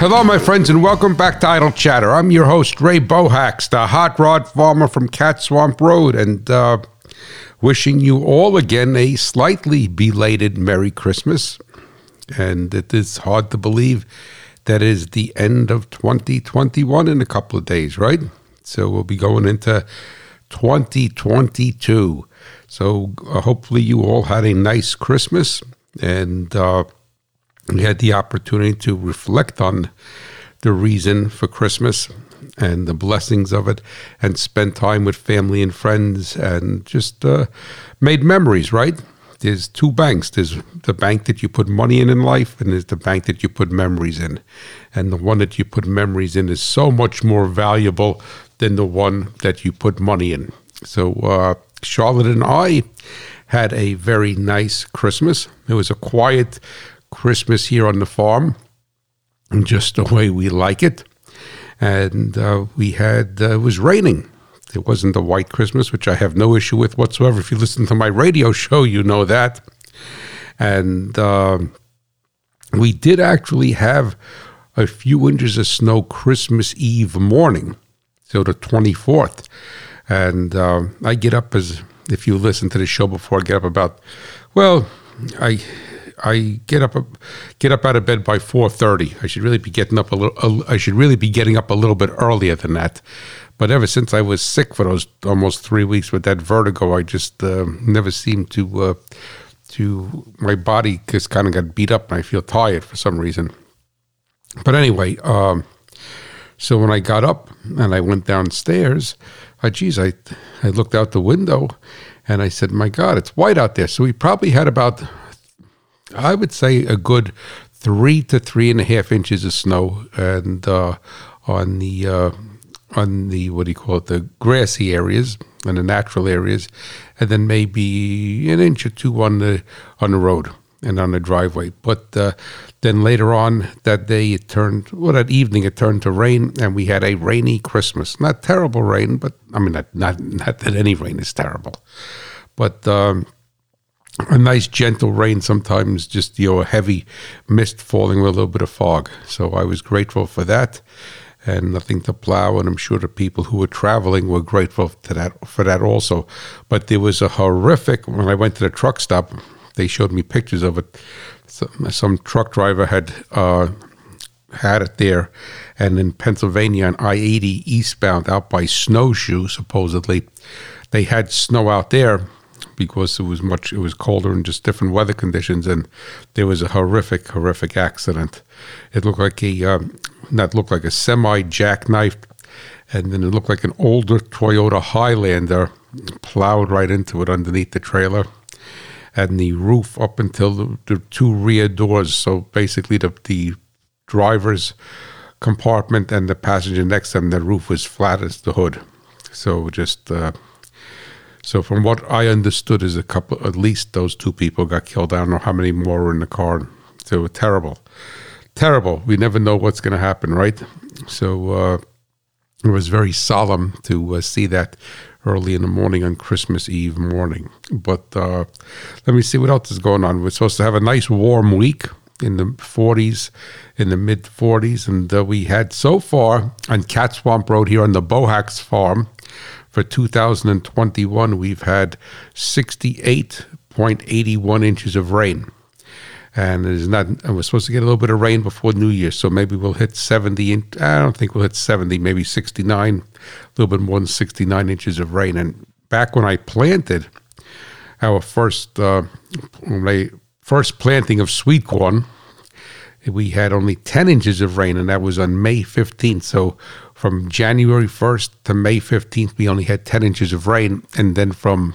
Hello, my friends, and welcome back to Idle Chatter. I'm your host, Ray Bohacz, the hot rod farmer from Cat Swamp Road, and uh, wishing you all again a slightly belated Merry Christmas. And it is hard to believe that is the end of 2021 in a couple of days, right? So we'll be going into 2022. So uh, hopefully you all had a nice Christmas and uh, we had the opportunity to reflect on the reason for Christmas and the blessings of it and spend time with family and friends and just uh, made memories, right? There's two banks. There's the bank that you put money in in life, and there's the bank that you put memories in. And the one that you put memories in is so much more valuable than the one that you put money in. So, uh, Charlotte and I had a very nice Christmas. It was a quiet Christmas here on the farm, just the way we like it. And uh, we had, uh, it was raining. It wasn't a white Christmas, which I have no issue with whatsoever. If you listen to my radio show, you know that. And uh, we did actually have a few inches of snow Christmas Eve morning, so the 24th. And uh, I get up as, if you listen to the show before, I get up about, well, I I get up get up out of bed by four thirty. I should really be getting up a little. I should really be getting up a little bit earlier than that. But ever since I was sick for those almost three weeks with that vertigo, I just uh, never seemed to uh, to my body just kind of got beat up, and I feel tired for some reason. But anyway, um, so when I got up and I went downstairs, uh, geez, I I looked out the window, and I said, "My God, it's white out there." So we probably had about I would say a good three to three and a half inches of snow, and uh, on the uh, on the what do you call it, the grassy areas and the natural areas, and then maybe an inch or two on the on the road and on the driveway. But uh, then later on that day, it turned well that evening it turned to rain, and we had a rainy Christmas. Not terrible rain, but I mean not not not that any rain is terrible, but. Um, a nice gentle rain sometimes just you know heavy mist falling with a little bit of fog. So i was grateful for that and nothing to plow and i'm sure the people who were traveling were grateful to that for that also. But there was a horrific when i went to the truck stop they showed me pictures of it. Some, some truck driver had uh, had it there and in pennsylvania on i-80 eastbound out by snowshoe supposedly they had snow out there because it was much it was colder and just different weather conditions and there was a horrific horrific accident. It looked like a um, not looked like a semi jackknifed and then it looked like an older Toyota Highlander plowed right into it underneath the trailer and the roof up until the, the two rear doors. So basically the the driver's compartment and the passenger next to them the roof was flat as the hood. So just uh, so from what I understood, is a couple, at least those two people got killed. I don't know how many more were in the car. So terrible, terrible. We never know what's going to happen, right? So uh, it was very solemn to uh, see that early in the morning on Christmas Eve morning. But uh, let me see what else is going on. We're supposed to have a nice warm week in the 40s, in the mid 40s, and uh, we had so far on Cat Swamp Road here on the Bohacz farm for 2021, we've had 68.81 inches of rain. And it is not, and we're supposed to get a little bit of rain before New Year, so maybe we'll hit 70. In, I don't think we'll hit 70, maybe 69, a little bit more than 69 inches of rain. And back when I planted our first, uh, first planting of sweet corn, we had only 10 inches of rain, and that was on May 15th. So from January 1st to May 15th, we only had 10 inches of rain. And then from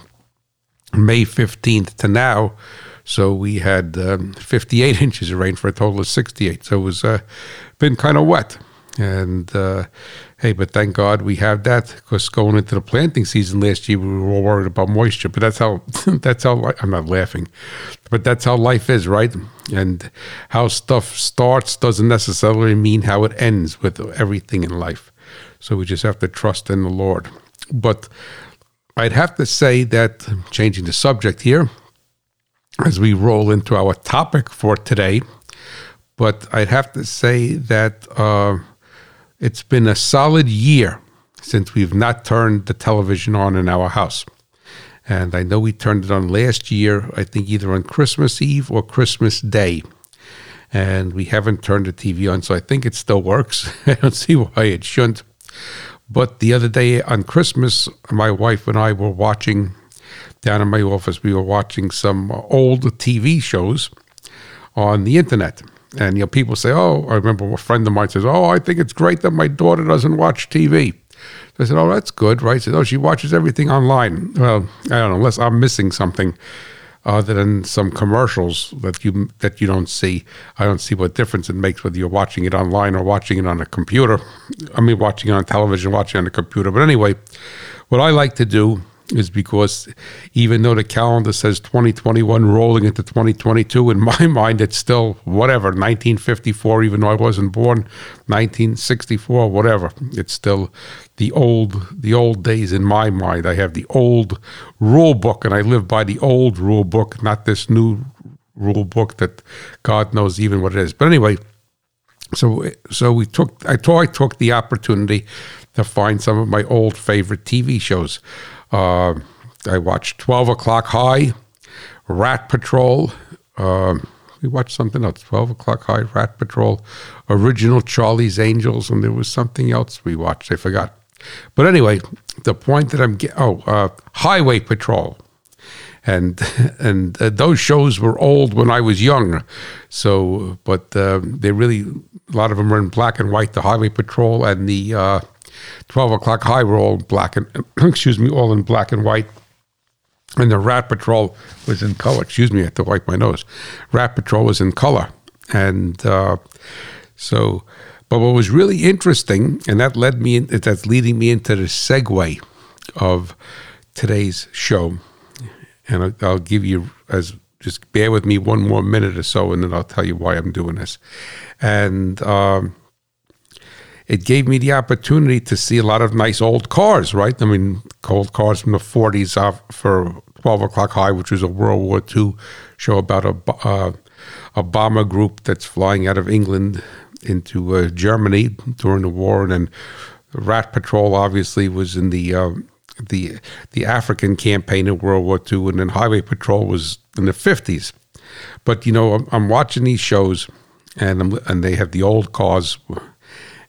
May 15th to now, so we had um, 58 inches of rain for a total of 68. So it was uh, been kind of wet. And uh, hey, but thank God we have that because going into the planting season last year, we were all worried about moisture. But that's how that's how I'm not laughing, but that's how life is, right? And how stuff starts doesn't necessarily mean how it ends with everything in life. So we just have to trust in the Lord. But I'd have to say that, changing the subject here, as we roll into our topic for today, but I'd have to say that uh, it's been a solid year since we've not turned the television on in our house. And I know we turned it on last year, I think either on Christmas Eve or Christmas Day. And we haven't turned the TV on, so I think it still works. I don't see why it shouldn't. But the other day on Christmas, my wife and I were watching down in my office, we were watching some old TV shows on the internet. And you know, people say, "Oh, I remember a friend of mine says, "Oh, I think it's great that my daughter doesn't watch TV." I said, "Oh, that's good, right?" He said, "Oh, she watches everything online." Well, I don't know, unless I'm missing something other than some commercials that you that you don't see. I don't see what difference it makes whether you're watching it online or watching it on a computer. I mean, watching it on television, watching it on a computer. But anyway, what I like to do is because even though the calendar says 2021 rolling into 2022, in my mind, it's still whatever, 1954, even though I wasn't born, 1964, whatever. It's still the old, the old days in my mind. I have the old rule book and I live by the old rule book, not this new rule book that God knows even what it is. But anyway, so so we took I thought I took the opportunity to find some of my old favorite TV shows. Uh, I watched 12 O'Clock High, Rat Patrol. Uh, we watched something else 12 O'Clock High, Rat Patrol, original Charlie's Angels, and there was something else we watched. I forgot. But anyway, the point that I'm getting oh, uh, Highway Patrol. And and uh, those shows were old when I was young, so but uh, they really a lot of them were in black and white. The Highway Patrol and the uh, 12 o'clock high were all black and, excuse me, all in black and white. And the Rat Patrol was in color. Excuse me, I have to wipe my nose. Rat Patrol was in color. And uh, so, but what was really interesting, and that led me, in, that's leading me into the segue of today's show. And I'll, I'll give you, as just bear with me one more minute or so, and then I'll tell you why I'm doing this. And, um, it gave me the opportunity to see a lot of nice old cars, right? I mean, old cars from the 40s uh, for 12 o'clock high, which was a World War II show about a, uh, a bomber group that's flying out of England into uh, Germany during the war. And then Rat Patrol obviously was in the uh, the the African campaign in World War II, and then Highway Patrol was in the 50s. But you know, I'm, I'm watching these shows, and I'm, and they have the old cars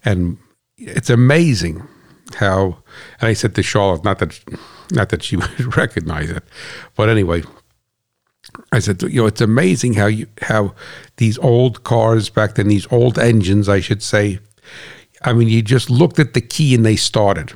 and it's amazing how. And I said to Charlotte, not that not that she would recognize it, but anyway, I said, you know, it's amazing how you how these old cars back then, these old engines, I should say. I mean, you just looked at the key and they started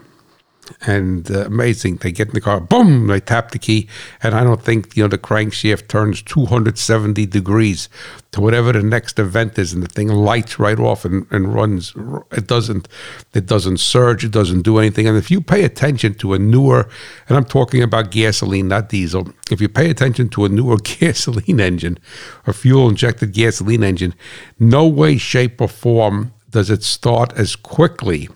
and uh, amazing. They get in the car, boom, they tap the key, and I don't think you know the crankshaft turns 270 degrees to whatever the next event is, and the thing lights right off and, and runs. It doesn't, it doesn't surge, it doesn't do anything. And if you pay attention to a newer, and I'm talking about gasoline, not diesel, if you pay attention to a newer gasoline engine, a fuel injected gasoline engine, no way, shape, or form does it start as quickly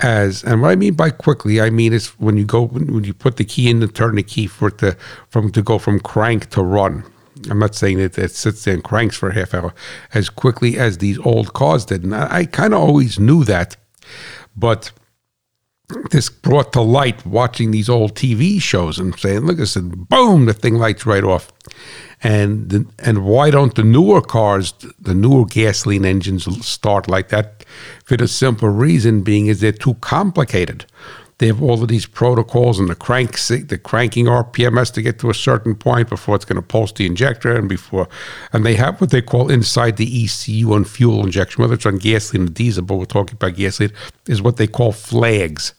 as and what I mean by quickly, I mean is when you go when you put the key in and turn the key for it to from to go from crank to run. I'm not saying that it sits there and cranks for a half hour as quickly as these old cars did. And I, I kind of always knew that, but this brought to light watching these old TV shows and saying, look, I said, boom, the thing lights right off. And and why don't the newer cars, the newer gasoline engines start like that? For the simple reason being is they're too complicated. They have all of these protocols and the crank the cranking RPM has to get to a certain point before it's going to pulse the injector and before and they have what they call inside the ECU on fuel injection, whether it's on gasoline or diesel, but we're talking about gasoline, is what they call flags.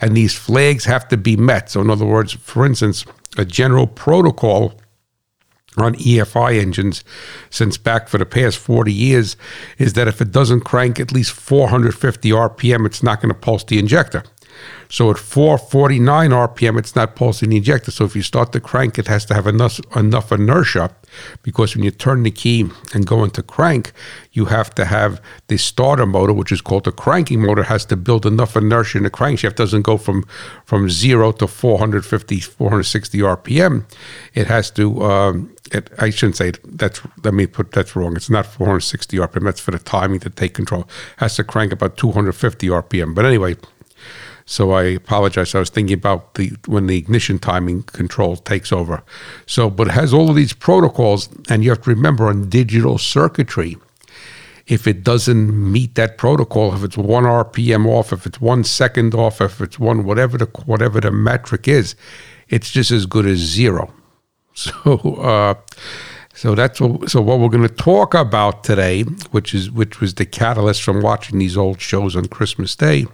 And these flags have to be met. So in other words, for instance, a general protocol on EFI engines since back for the past 40 years is that if it doesn't crank at least 450 RPM, it's not going to pulse the injector. So at 449 RPM, it's not pulsing the injector. So if you start the crank, it has to have enough, enough inertia because when you turn the key and go into crank, you have to have the starter motor, which is called the cranking motor, has to build enough inertia in the crankshaft. doesn't go from, from zero to 450, 460 RPM. It has to, um, it, I shouldn't say that's, let me put that's wrong. It's not 460 RPM. That's for the timing to take control. It has to crank about 250 RPM. But anyway, so I apologize. I was thinking about the when the ignition timing control takes over. So, but it has all of these protocols, and you have to remember on digital circuitry, if it doesn't meet that protocol, if it's one RPM off, if it's one second off, if it's one whatever the whatever the metric is, it's just as good as zero. So. Uh, so that's what, so what we're going to talk about today, which is which was the catalyst from watching these old shows on Christmas Day,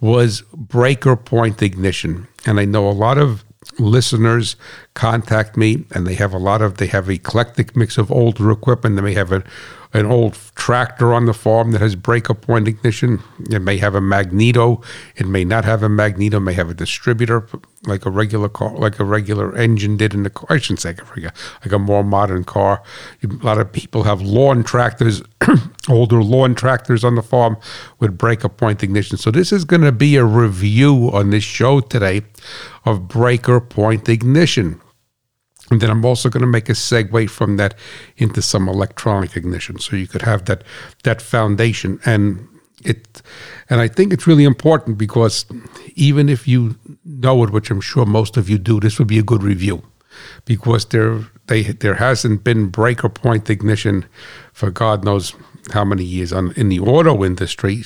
was breaker point ignition. And I know a lot of listeners contact me and they have a lot of they have eclectic mix of older equipment. They may have a, an old tractor on the farm that has breaker point ignition. It may have a magneto. It may not have a magneto. It may have a distributor like a regular car like a regular engine did in the car. I shouldn't say like a, like a more modern car. A lot of people have lawn tractors older lawn tractors on the farm with breaker point ignition. So this is going to be a review on this show today of breaker point ignition. And then I'm also going to make a segue from that into some electronic ignition, so you could have that that foundation. And it, and I think it's really important because even if you know it, which I'm sure most of you do, this would be a good review, because there they there hasn't been breaker point ignition for God knows how many years on in the auto industry.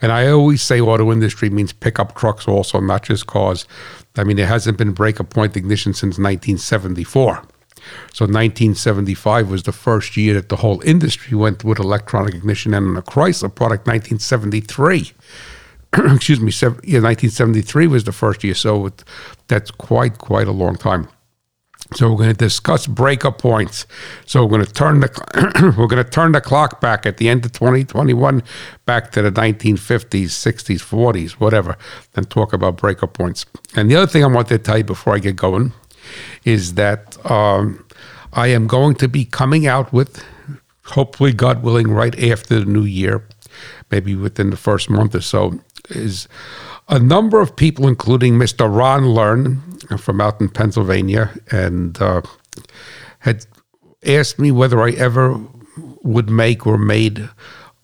And I always say auto industry means pickup trucks also, not just cars. I mean, there hasn't been breaker point ignition since 1974. So 1975 was the first year that the whole industry went with electronic ignition, and the Chrysler product 1973. excuse me, yeah, 1973 was the first year. So it, that's quite quite a long time. So we're going to discuss breaker points. So we're going to turn the we're going to turn the clock back at the end of 2021 back to the 1950s, 60s, 40s, whatever, and talk about breaker points. And the other thing I want to tell you before I get going is that um, I am going to be coming out with, hopefully, God willing, right after the new year, maybe within the first month or so, is a number of people, including Mr. Ron Learn from out in Pennsylvania, and uh, had asked me whether I ever would make or made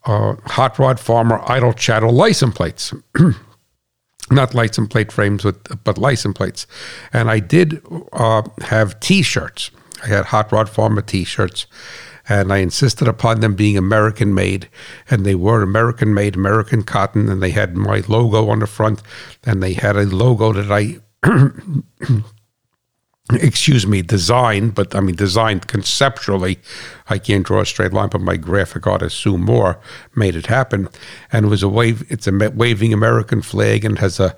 uh, hot rod farmer idle chatter license plates. Not license plate frames, but, but license plates. And I did uh, have t shirts. I had hot rod farmer t shirts and I insisted upon them being American made, and they were American made, American cotton, and they had my logo on the front, and they had a logo that I. excuse me, designed, but I mean designed conceptually. I can't draw a straight line, but my graphic artist Sue Moore made it happen, and it was a wave. It's a waving American flag, and has a,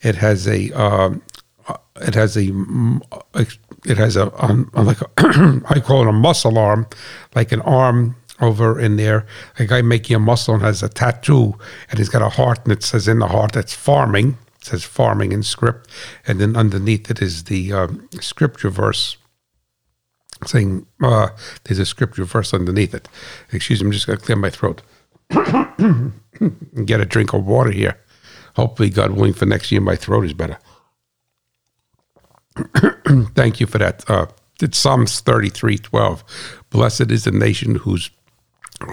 it has a, um, uh, it has a, mm, uh, it has a um, like a I call it a muscle arm, like an arm over in there. A guy making a muscle and has a tattoo, and he's got a heart, and it says in the heart that's farming. It says farming in script, and then underneath it is the um, scripture verse saying uh, there's a scripture verse underneath it. Excuse me, I'm just going to clear my throat. And get a drink of water here. Hopefully, God willing, for next year, my throat is better. Thank you for that. Uh, it's Psalms 33 12. Blessed is the nation whose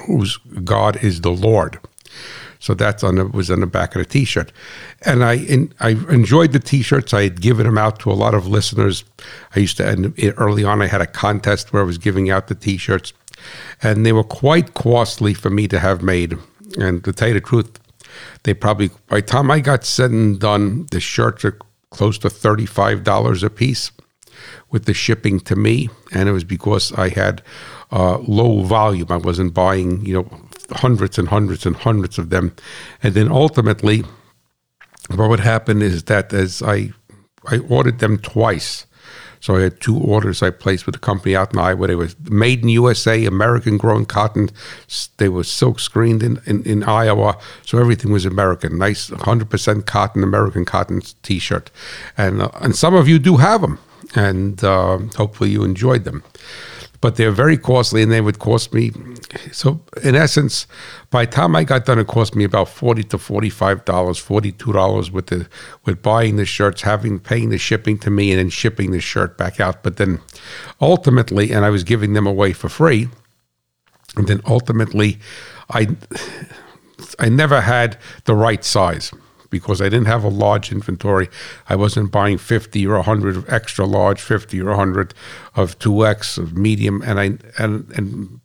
whose God is the Lord. So that's on the, was on the back of the T-shirt, and I in, I enjoyed the T-shirts. I had given them out to a lot of listeners. I used to and early on. I had a contest where I was giving out the T-shirts, and they were quite costly for me to have made. And to tell you the truth, they probably by the time I got said and done, the shirts are close to $35 a piece with the shipping to me. And it was because I had uh, low volume. I wasn't buying, you know, hundreds and hundreds and hundreds of them. And then ultimately, what would happen is that as I, I ordered them twice. So I had two orders I placed with a company out in Iowa. They were made in USA, American grown cotton. They were silk screened in, in, in Iowa. So everything was American. Nice 100% cotton, American cotton t shirt. And, uh, and some of you do have them. And uh, hopefully you enjoyed them but they're very costly and they would cost me so in essence by the time i got done it cost me about 40 to 45 dollars 42 dollars with the with buying the shirts having paying the shipping to me and then shipping the shirt back out. But then ultimately and i was giving them away for free and then ultimately i i never had the right size because I didn't have a large inventory. I wasn't buying 50 or 100 of extra large, 50 or 100 of 2X of medium, and I and and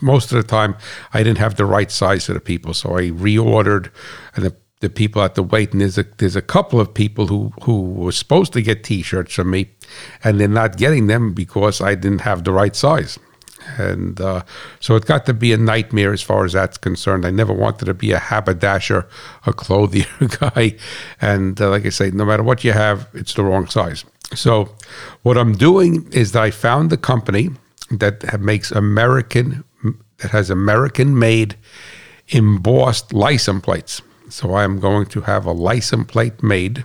most of the time I didn't have the right size for the people, so I reordered, and the the people at the wait, and there's a there's a couple of people who who were supposed to get T-shirts from me, and they're not getting them because I didn't have the right size. And uh, so it got to be a nightmare as far as that's concerned. I never wanted to be a haberdasher, a clothier guy. And uh, like I say, no matter what you have, it's the wrong size. So what I'm doing is that I found the company that makes American, that has American made embossed license plates. So I am going to have a license plate made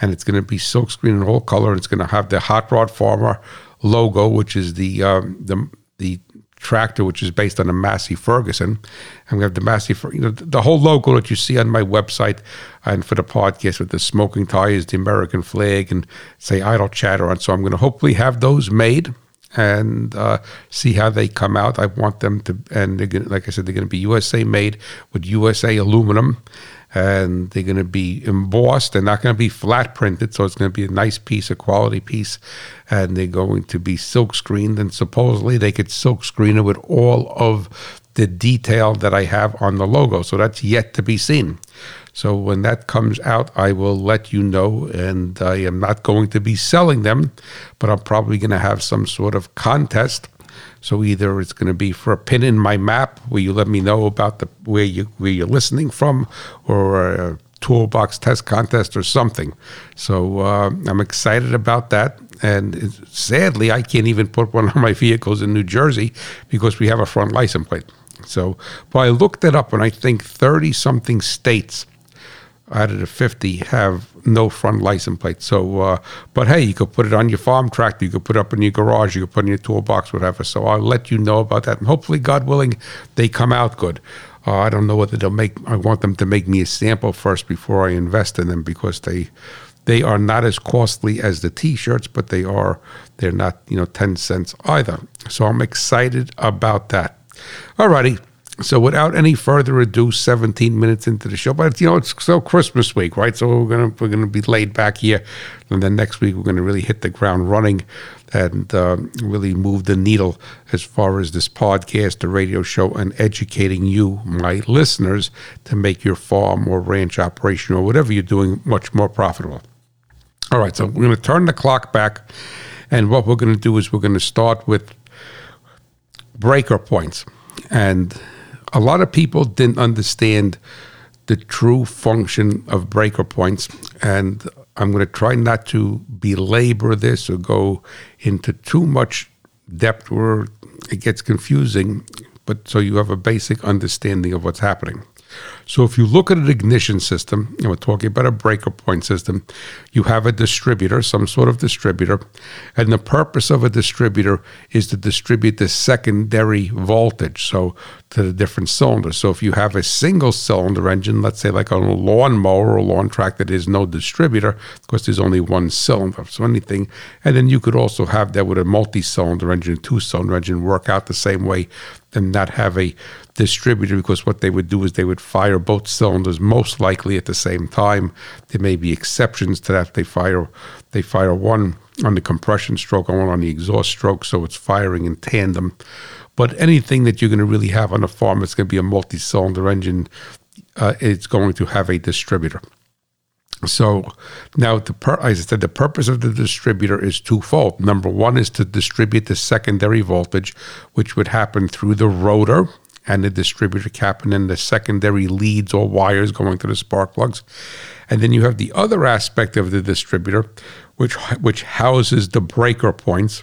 and it's going to be silkscreen in all color. And it's going to have the Hot Rod Farmer logo, which is the um, the the tractor, which is based on a Massey Ferguson. And we have the Massey, you know, the whole logo that you see on my website and for the podcast with the smoking tires, the American flag, and say idle chatter on. So I'm going to hopefully have those made and uh, see how they come out. I want them to, and they're gonna, like I said, they're going to be USA made with USA aluminum and they're going to be embossed. They're not going to be flat printed, so it's going to be a nice piece, a quality piece, and they're going to be silk screened. And supposedly they could silk screen it with all of the detail that I have on the logo. So that's yet to be seen. So when that comes out, I will let you know. And I am not going to be selling them, but I'm probably going to have some sort of contest so either it's going to be for a pin in my map where you let me know about the where you where you're listening from, or a toolbox test contest or something. So uh, I'm excited about that. And sadly, I can't even put one of my vehicles in New Jersey because we have a front license plate. So, but I looked it up, and I think 30 something states out of the 50 have no front license plate. So, uh, but hey, you could put it on your farm tractor, you could put it up in your garage, you could put it in your toolbox, whatever. So I'll let you know about that. And hopefully, God willing, they come out good. Uh, I don't know whether they'll make, I want them to make me a sample first before I invest in them because they, they are not as costly as the t-shirts, but they are, they're not, you know, 10 cents either. So I'm excited about that. Alrighty. So without any further ado, 17 minutes into the show, but you know it's still Christmas week, right? So we're gonna we're gonna be laid back here, and then next week we're gonna really hit the ground running and uh, really move the needle as far as this podcast, the radio show, and educating you, my listeners, to make your farm or ranch operation or whatever you're doing much more profitable. All right, so we're gonna turn the clock back, and what we're gonna do is we're gonna start with breaker points and a lot of people didn't understand the true function of breaker points. And I'm going to try not to belabor this or go into too much depth where it gets confusing, but so you have a basic understanding of what's happening. So if you look at an ignition system, and we're talking about a breaker point system, you have a distributor, some sort of distributor, and the purpose of a distributor is to distribute the secondary voltage, so to the different cylinders. So if you have a single cylinder engine, let's say like on a lawnmower or lawn tractor, there's no distributor because there's only one cylinder. So anything, and then you could also have that with a multi-cylinder engine, two-cylinder engine work out the same way and not have a distributor because what they would do is they would fire both cylinders most likely at the same time. There may be exceptions to that. They fire they fire one on the compression stroke and one on the exhaust stroke, so it's firing in tandem. But anything that you're going to really have on a farm, it's going to be a multi-cylinder engine. Uh, it's going to have a distributor. So now, the I said, the purpose of the distributor is twofold. Number one is to distribute the secondary voltage, which would happen through the rotor and the distributor cap, and then the secondary leads or wires going to the spark plugs. And then you have the other aspect of the distributor, which which houses the breaker points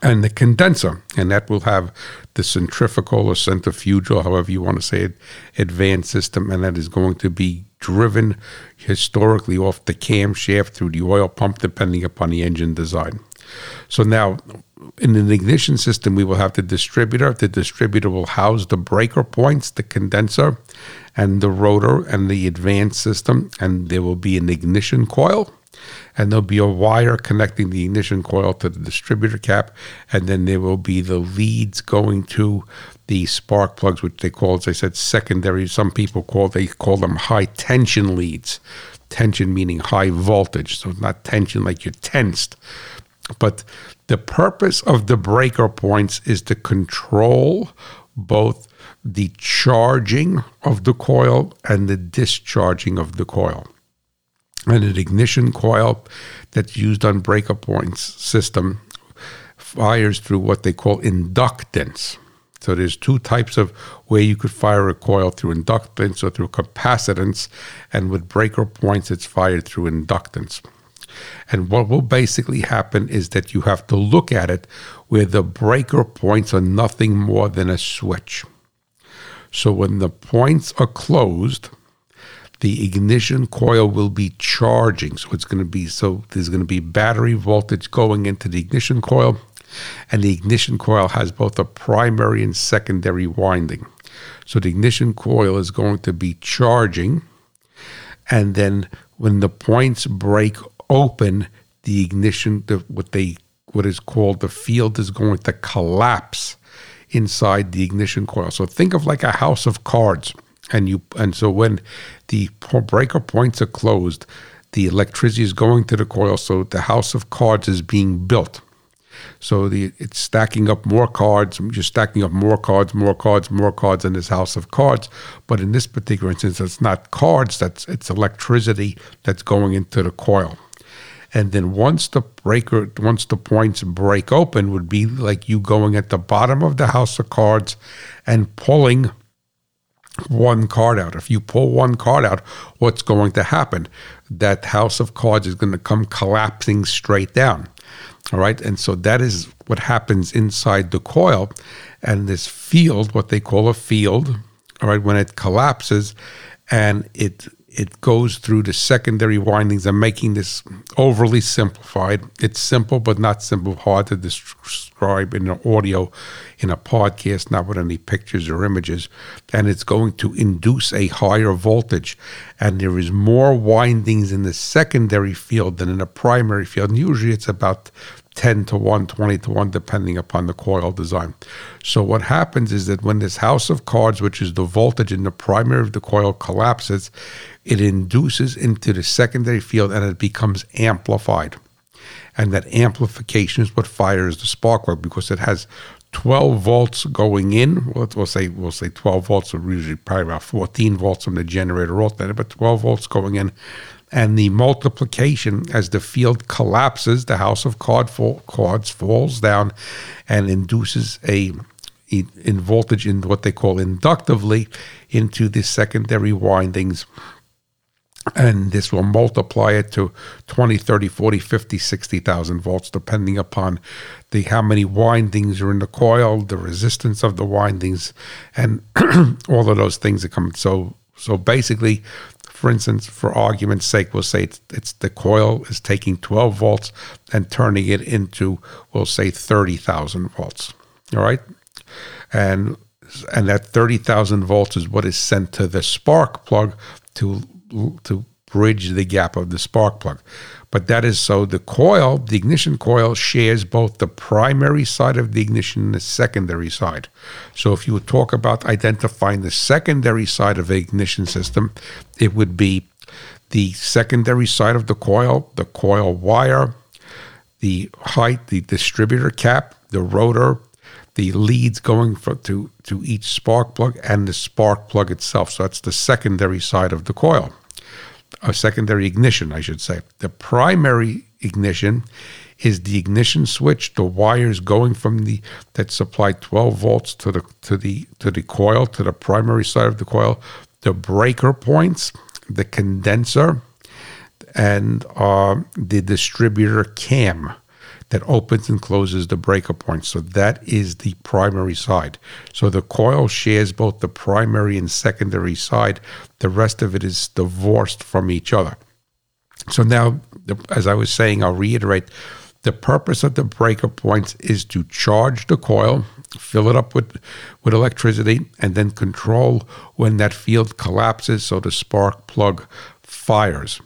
and the condenser, and that will have the centrifugal or centrifugal, however you want to say it, advanced system, and that is going to be driven historically off the camshaft through the oil pump, depending upon the engine design. So now, in an ignition system, we will have the distributor. The distributor will house the breaker points, the condenser, and the rotor, and the advanced system, and there will be an ignition coil and there'll be a wire connecting the ignition coil to the distributor cap, and then there will be the leads going to the spark plugs, which they call, as I said, secondary. Some people call they call them high tension leads. Tension meaning high voltage, so not tension like you're tensed. But the purpose of the breaker points is to control both the charging of the coil and the discharging of the coil and an ignition coil that's used on breaker points system fires through what they call inductance. So there's two types of way you could fire a coil through inductance or through capacitance, and with breaker points, it's fired through inductance. And what will basically happen is that you have to look at it where the breaker points are nothing more than a switch. So when the points are closed, the ignition coil will be charging. So it's going to be so there's going to be battery voltage going into the ignition coil, and the ignition coil has both a primary and secondary winding. So the ignition coil is going to be charging, and then when the points break open, the ignition, the, what they what is called the field is going to collapse inside the ignition coil. So think of like a house of cards and you and so when the breaker points are closed, the electricity is going to the coil. So the house of cards is being built. So the it's stacking up more cards. You're stacking up more cards, more cards, more cards in this house of cards. But in this particular instance, it's not cards. That's it's electricity that's going into the coil. And then once the breaker, once the points break open, would be like you going at the bottom of the house of cards and pulling one card out. If you pull one card out, what's going to happen? That house of cards is going to come collapsing straight down. All right. And so that is what happens inside the coil. And this field, what they call a field, all right, when it collapses and it it goes through the secondary windings. I'm making this overly simplified. It's simple, but not simple, hard to describe in an audio, in a podcast, not with any pictures or images. And it's going to induce a higher voltage. And there is more windings in the secondary field than in the primary field. And usually it's about 10 to 1, 20 to 1, depending upon the coil design. So, what happens is that when this house of cards, which is the voltage in the primary of the coil, collapses, it induces into the secondary field and it becomes amplified. And that amplification is what fires the spark plug because it has 12 volts going in. We'll, we'll say we'll say 12 volts, or usually probably about 14 volts from the generator alternator, but 12 volts going in and the multiplication as the field collapses, the house of card fall, cards falls down and induces a in voltage in what they call inductively into the secondary windings. And this will multiply it to 20 30 40 50 60,000 volts depending upon the how many windings are in the coil the resistance of the windings and all of those things that come. So so basically for instance, for argument's sake, we'll say it's, it's, the coil is taking 12 volts and turning it into, we'll say, 30,000 volts. All right, and and that 30,000 volts is what is sent to the spark plug to to bridge the gap of the spark plug. But that is so the coil, the ignition coil, shares both the primary side of the ignition and the secondary side. So if you talk about identifying the secondary side of the ignition system, it would be the secondary side of the coil, the coil wire, the height, the distributor cap, the rotor, the leads going for, to, to each spark plug, and the spark plug itself. So that's the secondary side of the coil a secondary ignition, I should say. The primary ignition is the ignition switch, the wires going from the that supply 12 volts to the to the to the coil to the primary side of the coil, the breaker points, the condenser, and uh, the distributor cam that opens and closes the breaker points. So that is the primary side. So the coil shares both the primary and secondary side. The rest of it is divorced from each other. So now, as I was saying, I'll reiterate the purpose of the breaker points is to charge the coil, fill it up with, with electricity, and then control when that field collapses so the spark plug fires.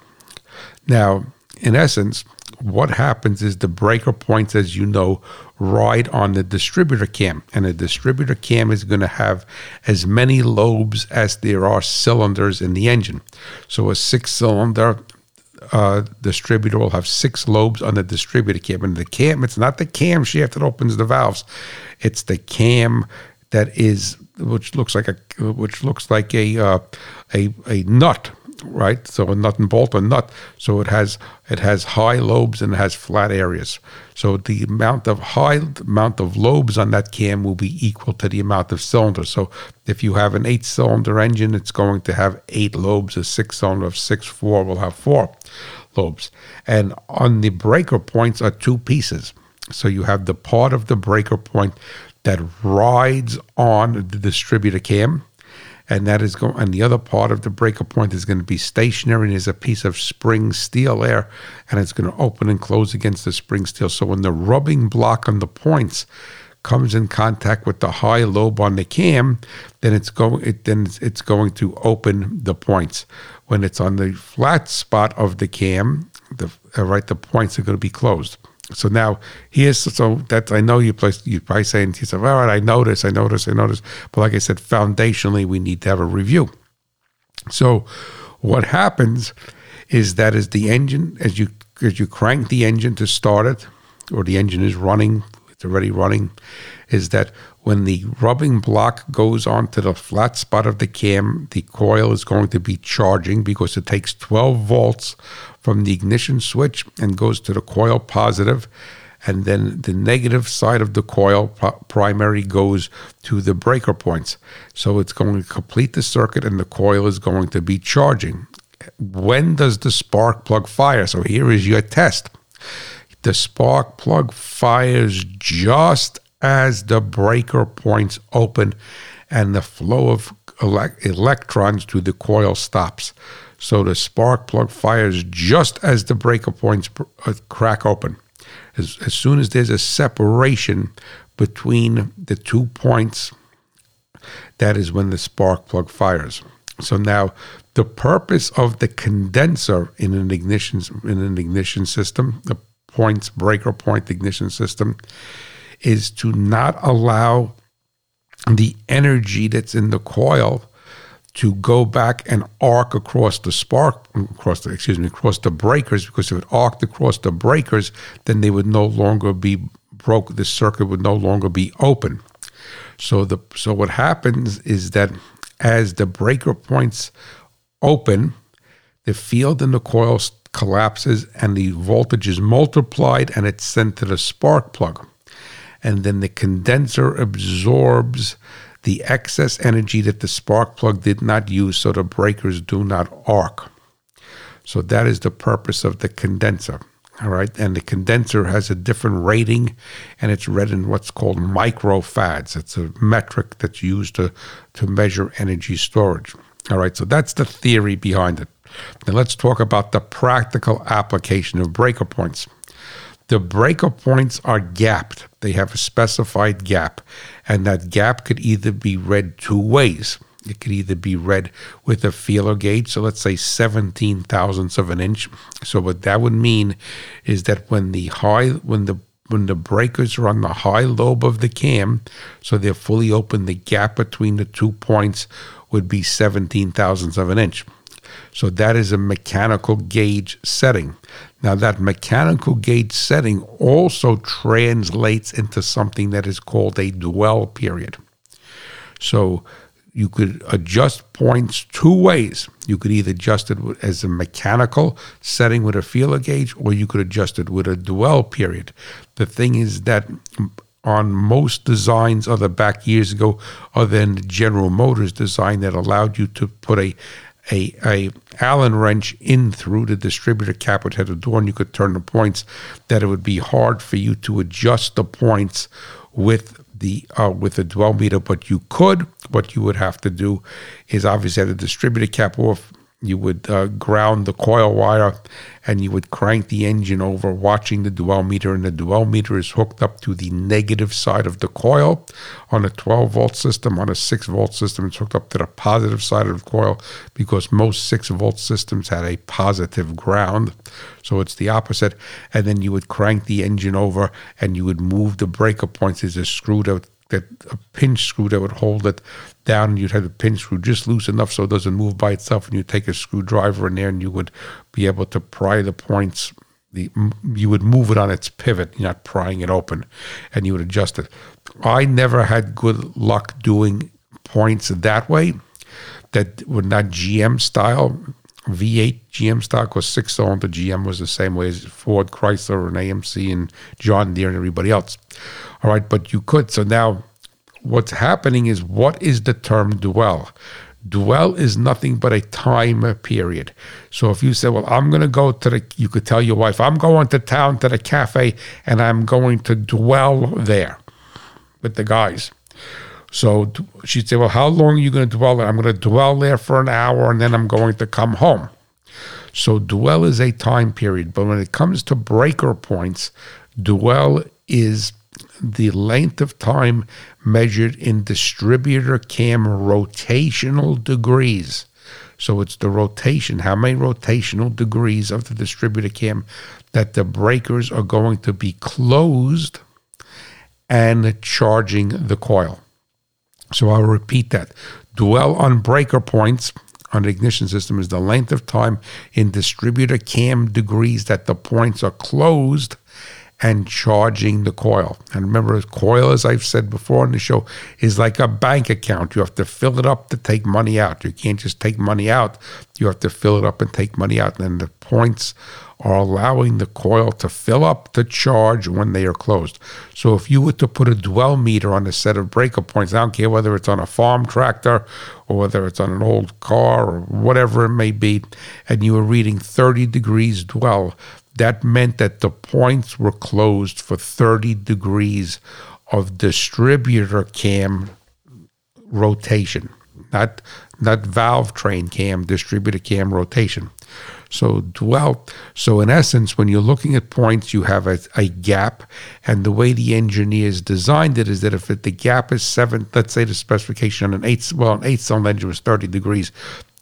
Now, in essence, what happens is the breaker points, as you know, ride on the distributor cam. And the distributor cam is going to have as many lobes as there are cylinders in the engine. So a six cylinder uh, distributor will have six lobes on the distributor cam. And the cam, it's not the camshaft that opens the valves, it's the cam that is which looks like a which looks like a uh, a a nut right? So a nut and bolt, a nut. So it has it has high lobes and it has flat areas. So the amount of high amount of lobes on that cam will be equal to the amount of cylinders. So if you have an eight cylinder engine, it's going to have eight lobes. A six cylinder of six four will have four lobes. And on the breaker points are two pieces. So you have the part of the breaker point that rides on the distributor cam and that is going and the other part of the breaker point is going to be stationary and is a piece of spring steel there and it's going to open and close against the spring steel. So when the rubbing block on the points comes in contact with the high lobe on the cam then it's going it then it's going to open the points. When it's on the flat spot of the cam the right the points are going to be closed so now here's so that I know you place you probably saying to yourself, all right, I notice, I notice, I notice. But like I said, foundationally, we need to have a review. So what happens is that as the engine, as you as you crank the engine to start it, or the engine is running, it's already running, is that when the rubbing block goes onto the flat spot of the cam, the coil is going to be charging because it takes 12 volts from the ignition switch and goes to the coil positive, and then the negative side of the coil primary goes to the breaker points. So it's going to complete the circuit, and the coil is going to be charging. When does the spark plug fire? So here is your test. The spark plug fires just as the breaker points open and the flow of electrons to the coil stops. So the spark plug fires just as the breaker points uh, crack open. As, as soon as there's a separation between the two points, that is when the spark plug fires. So now the purpose of the condenser in an ignition in an ignition system, the points breaker point ignition system, is to not allow the energy that's in the coil to go back and arc across the spark, across the, excuse me, across the breakers, because if it arced across the breakers, then they would no longer be broke. The circuit would no longer be open. So the so what happens is that as the breaker points open, the field in the coil collapses and the voltage is multiplied and it's sent to the spark plug. And then the condenser absorbs the excess energy that the spark plug did not use so the breakers do not arc. So that is the purpose of the condenser. All right. And the condenser has a different rating and it's read in what's called microfarads. It's a metric that's used to, to measure energy storage. All right. So that's the theory behind it. Now let's talk about the practical application of breaker points. The breaker points are gapped, they have a specified gap, and that gap could either be read two ways. It could either be read with a feeler gauge, so let's say 17 thousandths of an inch. So what that would mean is that when the high, when the when the breakers are on the high lobe of the cam, so they're fully open, the gap between the two points would be 17 thousandths of an inch. So that is a mechanical gauge setting. Now, that mechanical gauge setting also translates into something that is called a dwell period. So you could adjust points two ways. You could either adjust it as a mechanical setting with a feeler gauge, or you could adjust it with a dwell period. The thing is that on most designs other back years ago, other than the General Motors design that allowed you to put a a, a Allen wrench in through the distributor cap which had a door and you could turn the points, that it would be hard for you to adjust the points with the uh, with the dwell meter, but you could. What you would have to do is obviously have the distributor cap off. You would uh, ground the coil wire, and you would crank the engine over, watching the dwell meter. And the dwell meter is hooked up to the negative side of the coil on a 12 volt system. On a 6 volt system, it's hooked up to the positive side of the coil because most 6 volt systems had a positive ground. So it's the opposite. And then you would crank the engine over and you would move the breaker points. There's a screw that, that a pinch screw that would hold it down. And you'd have the pinch screw just loose enough so it doesn't move by itself. And you take a screwdriver in there and you would be able to pry the points. The, you would move it on its pivot, you're not prying it open, and you would adjust it. I never had good luck doing points that way that were not GM style. V8 GM stock was six cylinder. GM was the same way as Ford, Chrysler, and AMC, and John Deere, and everybody else. All right, but you could. So now what's happening is what is the term dwell? Dwell is nothing but a time period. So if you say, Well, I'm going to go to the, you could tell your wife, I'm going to town to the cafe and I'm going to dwell there with the guys. So she'd say, Well, how long are you going to dwell there? I'm going to dwell there for an hour and then I'm going to come home. So dwell is a time period. But when it comes to breaker points, dwell is the length of time measured in distributor cam rotational degrees. So it's the rotation, how many rotational degrees of the distributor cam that the breakers are going to be closed and charging the coil. So I'll repeat that. Dwell on breaker points on the ignition system is the length of time in distributor cam degrees that the points are closed and charging the coil. And remember, coil, as I've said before on the show, is like a bank account. You have to fill it up to take money out. You can't just take money out. You have to fill it up and take money out. And the points are allowing the coil to fill up to charge when they are closed. So if you were to put a dwell meter on a set of breaker points, I don't care whether it's on a farm tractor or whether it's on an old car or whatever it may be, and you were reading 30 degrees dwell, that meant that the points were closed for 30 degrees of distributor cam rotation, not not valve train cam, distributor cam rotation. So dwell. So in essence, when you're looking at points, you have a, a gap, and the way the engineers designed it is that if it, the gap is seven, let's say the specification on an eight, well, an eight cylinder engine was 30 degrees.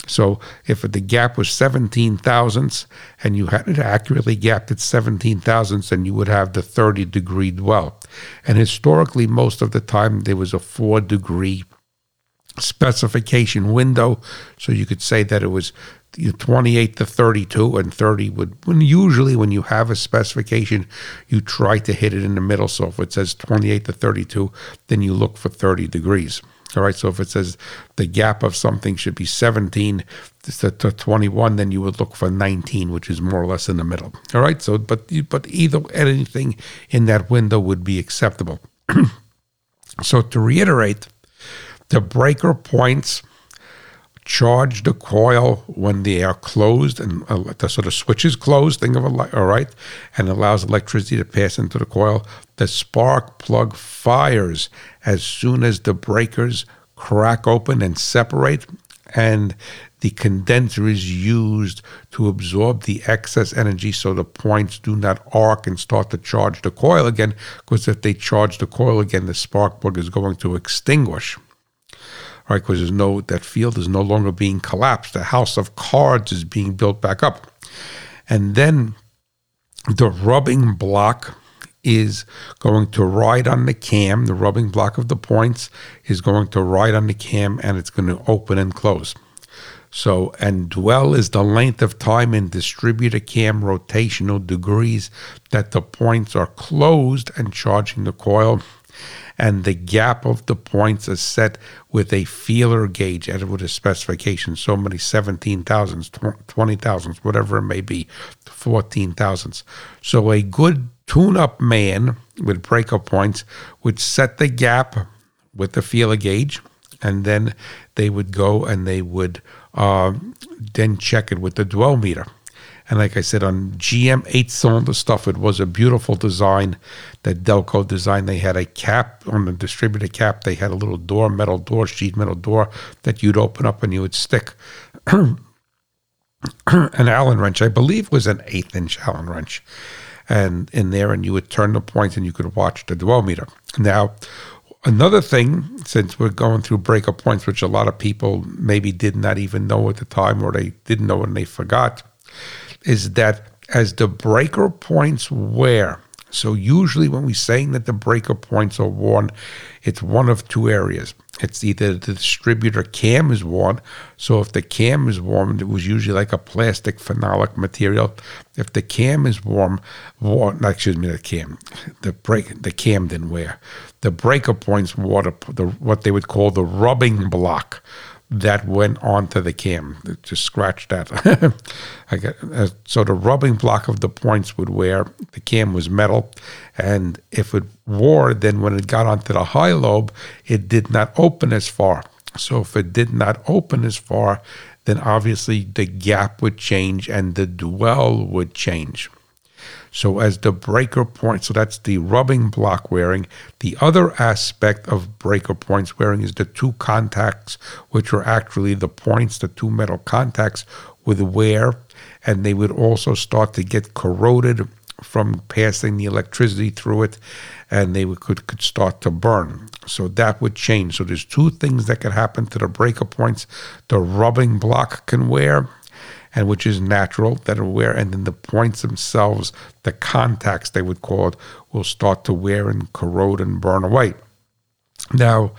So if the gap was 17 thousandths and you had it accurately gapped at 17 thousandths, then you would have the 30 degree dwell. And historically, most of the time, there was a four degree specification window. So you could say that it was 28 to 32 and 30 would when usually when you have a specification you try to hit it in the middle. So if it says 28 to 32 then you look for 30 degrees. All right so if it says the gap of something should be 17 to 21 then you would look for 19 which is more or less in the middle. All right so but but either anything in that window would be acceptable. So to reiterate the breaker points charge the coil when they are closed and uh, the sort of switch is closed, think of it, all right, and allows electricity to pass into the coil. The spark plug fires as soon as the breakers crack open and separate, and the condenser is used to absorb the excess energy so the points do not arc and start to charge the coil again, because if they charge the coil again, the spark plug is going to extinguish right? Because there's no that field is no longer being collapsed. The house of cards is being built back up, and then the rubbing block is going to ride on the cam. The rubbing block of the points is going to ride on the cam, and it's going to open and close. So, and dwell is the length of time in distributor cam rotational degrees that the points are closed and charging the coil. And the gap of the points is set with a feeler gauge and with a specification. So many 17 thousandths 20 thousandths whatever it may be 14 thousandths. So a good tune-up man with breaker points would set the gap with the feeler gauge and then they would go and they would uh, then check it with the dwell meter and like I said, on GM eight cylinder stuff, it was a beautiful design that Delco designed. They had a cap on the distributor cap. They had a little door, metal door, sheet metal door that you'd open up and you would stick an Allen wrench. I believe was an eighth inch Allen wrench, and in there, and you would turn the points and you could watch the dwell meter. Now, Another thing, since we're going through breaker points, which a lot of people maybe did not even know at the time or they didn't know and they forgot, is that as the breaker points wear, so usually when we're saying that the breaker points are worn, it's one of two areas. It's either the distributor cam is worn. So if the cam is warm, it was usually like a plastic phenolic material. If the cam is warm, worn, excuse me, the cam, the break, the cam didn't wear. The breaker points wore the, the what they would call the rubbing block that went onto the cam. Just scratch that. Got, uh, so the rubbing block of the points would wear. The cam was metal, and if it wore, then when it got onto the high lobe, it did not open as far. So if it did not open as far, then obviously the gap would change and the dwell would change. So as the breaker point, so that's the rubbing block wearing. The other aspect of breaker points wearing is the two contacts, which are actually the points, the two metal contacts with wear, and they would also start to get corroded from passing the electricity through it, and they could, could start to burn. So that would change. So there's two things that could happen to the breaker points. The rubbing block can wear, and which is natural that are wear, and then the points themselves, the contacts they would call it, will start to wear and corrode and burn away. Now,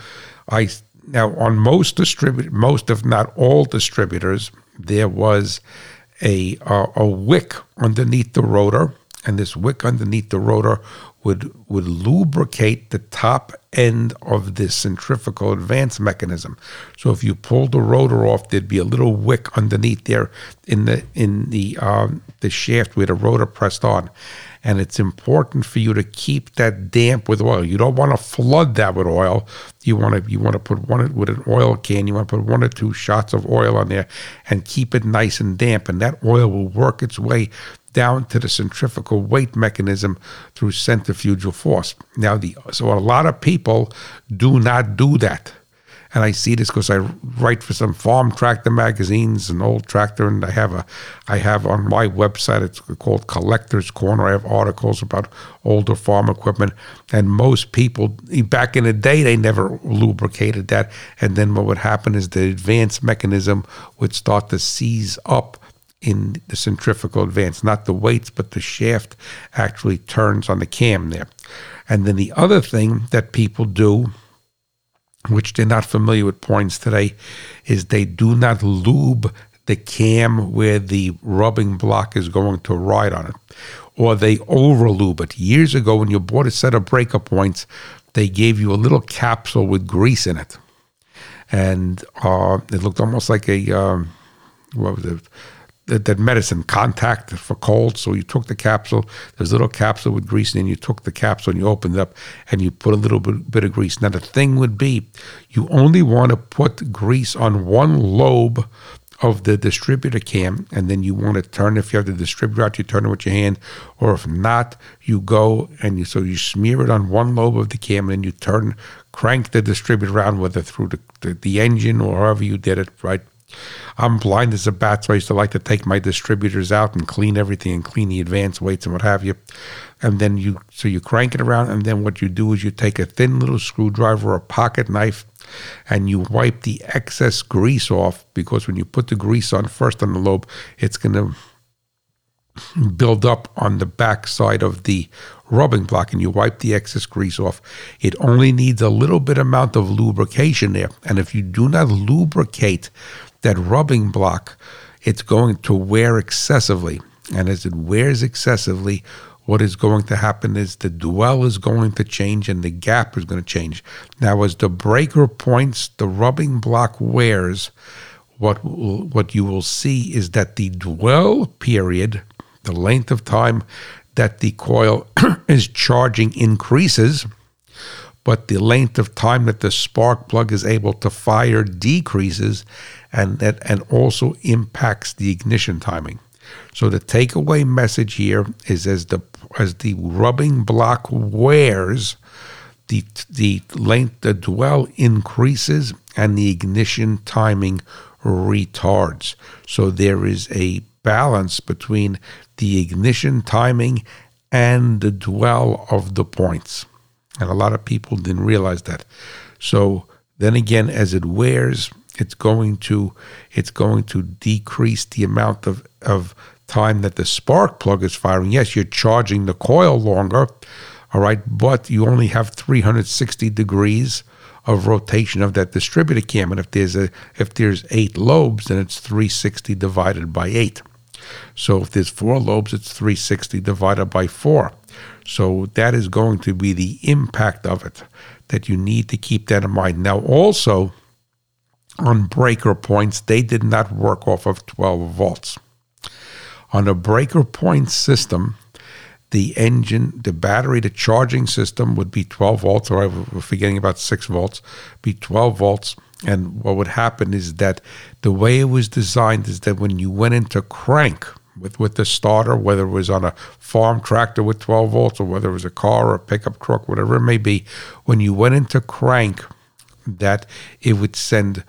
I now on most distributors, most if not all distributors, there was a uh, a wick underneath the rotor, and this wick underneath the rotor would would lubricate the top end of this centrifugal advance mechanism. So if you pulled the rotor off, there'd be a little wick underneath there in the in the um, the shaft where the rotor pressed on. And it's important for you to keep that damp with oil. You don't want to flood that with oil. You want to you want to put one with an oil can. You want to put one or two shots of oil on there and keep it nice and damp. And that oil will work its way down to the centrifugal weight mechanism through centrifugal force. Now, the so a lot of people do not do that. And I see this because I write for some farm tractor magazines, an old tractor, and I have a, I have on my website. It's called Collector's Corner. I have articles about older farm equipment, and most people back in the day they never lubricated that. And then what would happen is the advance mechanism would start to seize up in the centrifugal advance, not the weights, but the shaft actually turns on the cam there. And then the other thing that people do, which they're not familiar with points today, is they do not lube the cam where the rubbing block is going to ride on it, or they over lube it. Years ago, when you bought a set of breaker points, they gave you a little capsule with grease in it, and uh, it looked almost like a um, what was it? That, that medicine Contac for cold. So you took the capsule. There's a little capsule with grease, and then you took the capsule and you opened it up and you put a little bit, bit of grease. Now the thing would be, you only want to put grease on one lobe of the distributor cam, and then you want to turn. If you have the distributor out, you turn it with your hand, or if not, you go and you so you smear it on one lobe of the cam, and then you turn, crank the distributor around, whether through the, the, the engine or however you did it, right? I'm blind as a bat, so I used to like to take my distributors out and clean everything and clean the advance weights and what have you. And then you, so you crank it around, and then what you do is you take a thin little screwdriver or a pocket knife and you wipe the excess grease off because when you put the grease on first on the lobe, it's going to build up on the back side of the rubbing block and you wipe the excess grease off. It only needs a little bit amount of lubrication there. And if you do not lubricate that rubbing block, it's going to wear excessively. And as it wears excessively, what is going to happen is the dwell is going to change and the gap is going to change. Now, as the breaker points, the rubbing block wears, what, what you will see is that the dwell period, the length of time that the coil is charging increases, but the length of time that the spark plug is able to fire decreases, and that and also impacts the ignition timing. So the takeaway message here is as the as the rubbing block wears, the the length the dwell increases and the ignition timing retards. So there is a balance between the ignition timing and the dwell of the points. And a lot of people didn't realize that. So then again, as it wears, it's going to it's going to decrease the amount of, of time that the spark plug is firing. Yes, you're charging the coil longer, all right, but you only have 360 degrees of rotation of that distributor cam. And if there's a if there's eight lobes, then it's 360 divided by eight. So if there's four lobes, it's 360 divided by four. So that is going to be the impact of it that you need to keep that in mind. Now, also on breaker points, they did not work off of 12 volts. On a breaker point system, the engine, the battery, the charging system would be 12 volts, or we're forgetting about 6 volts, be 12 volts. And what would happen is that the way it was designed is that when you went into crank with, with the starter, whether it was on a farm tractor with 12 volts or whether it was a car or a pickup truck, whatever it may be, when you went into crank, that it would send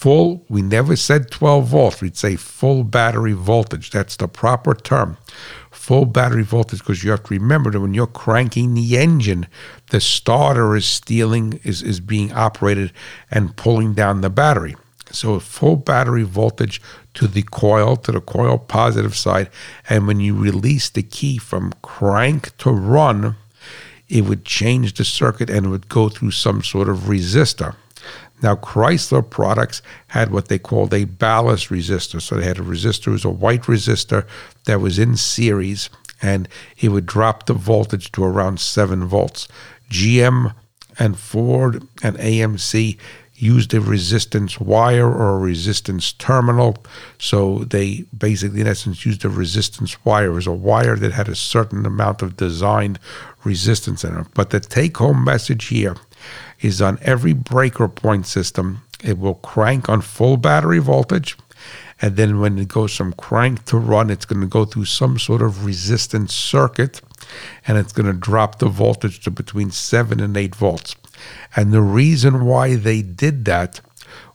full, we never said 12 volts, we'd say full battery voltage. That's the proper term. Full battery voltage, because you have to remember that when you're cranking the engine, the starter is stealing, is, is being operated and pulling down the battery. So full battery voltage to the coil, to the coil positive side. And when you release the key from crank to run, it would change the circuit and it would go through some sort of resistor. Now, Chrysler products had what they called a ballast resistor. So they had a resistor, it was a white resistor that was in series, and it would drop the voltage to around 7 volts. GM and Ford and AMC used a resistance wire or a resistance terminal. So they basically, in essence, used a resistance wire. Was a wire that had a certain amount of designed resistance in it. But the take home message here is on every breaker point system, it will crank on full battery voltage. And then when it goes from crank to run, it's going to go through some sort of resistance circuit and it's going to drop the voltage to between 7 and 8 volts. And the reason why they did that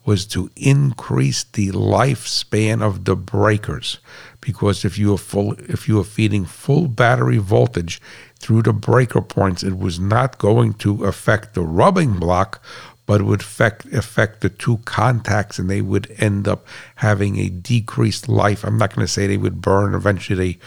was to increase the lifespan of the breakers because if you are full if you are feeding full battery voltage through the breaker points, it was not going to affect the rubbing block, but it would affect, affect the two contacts and they would end up having a decreased life. I'm not going to say they would burn. Eventually, they,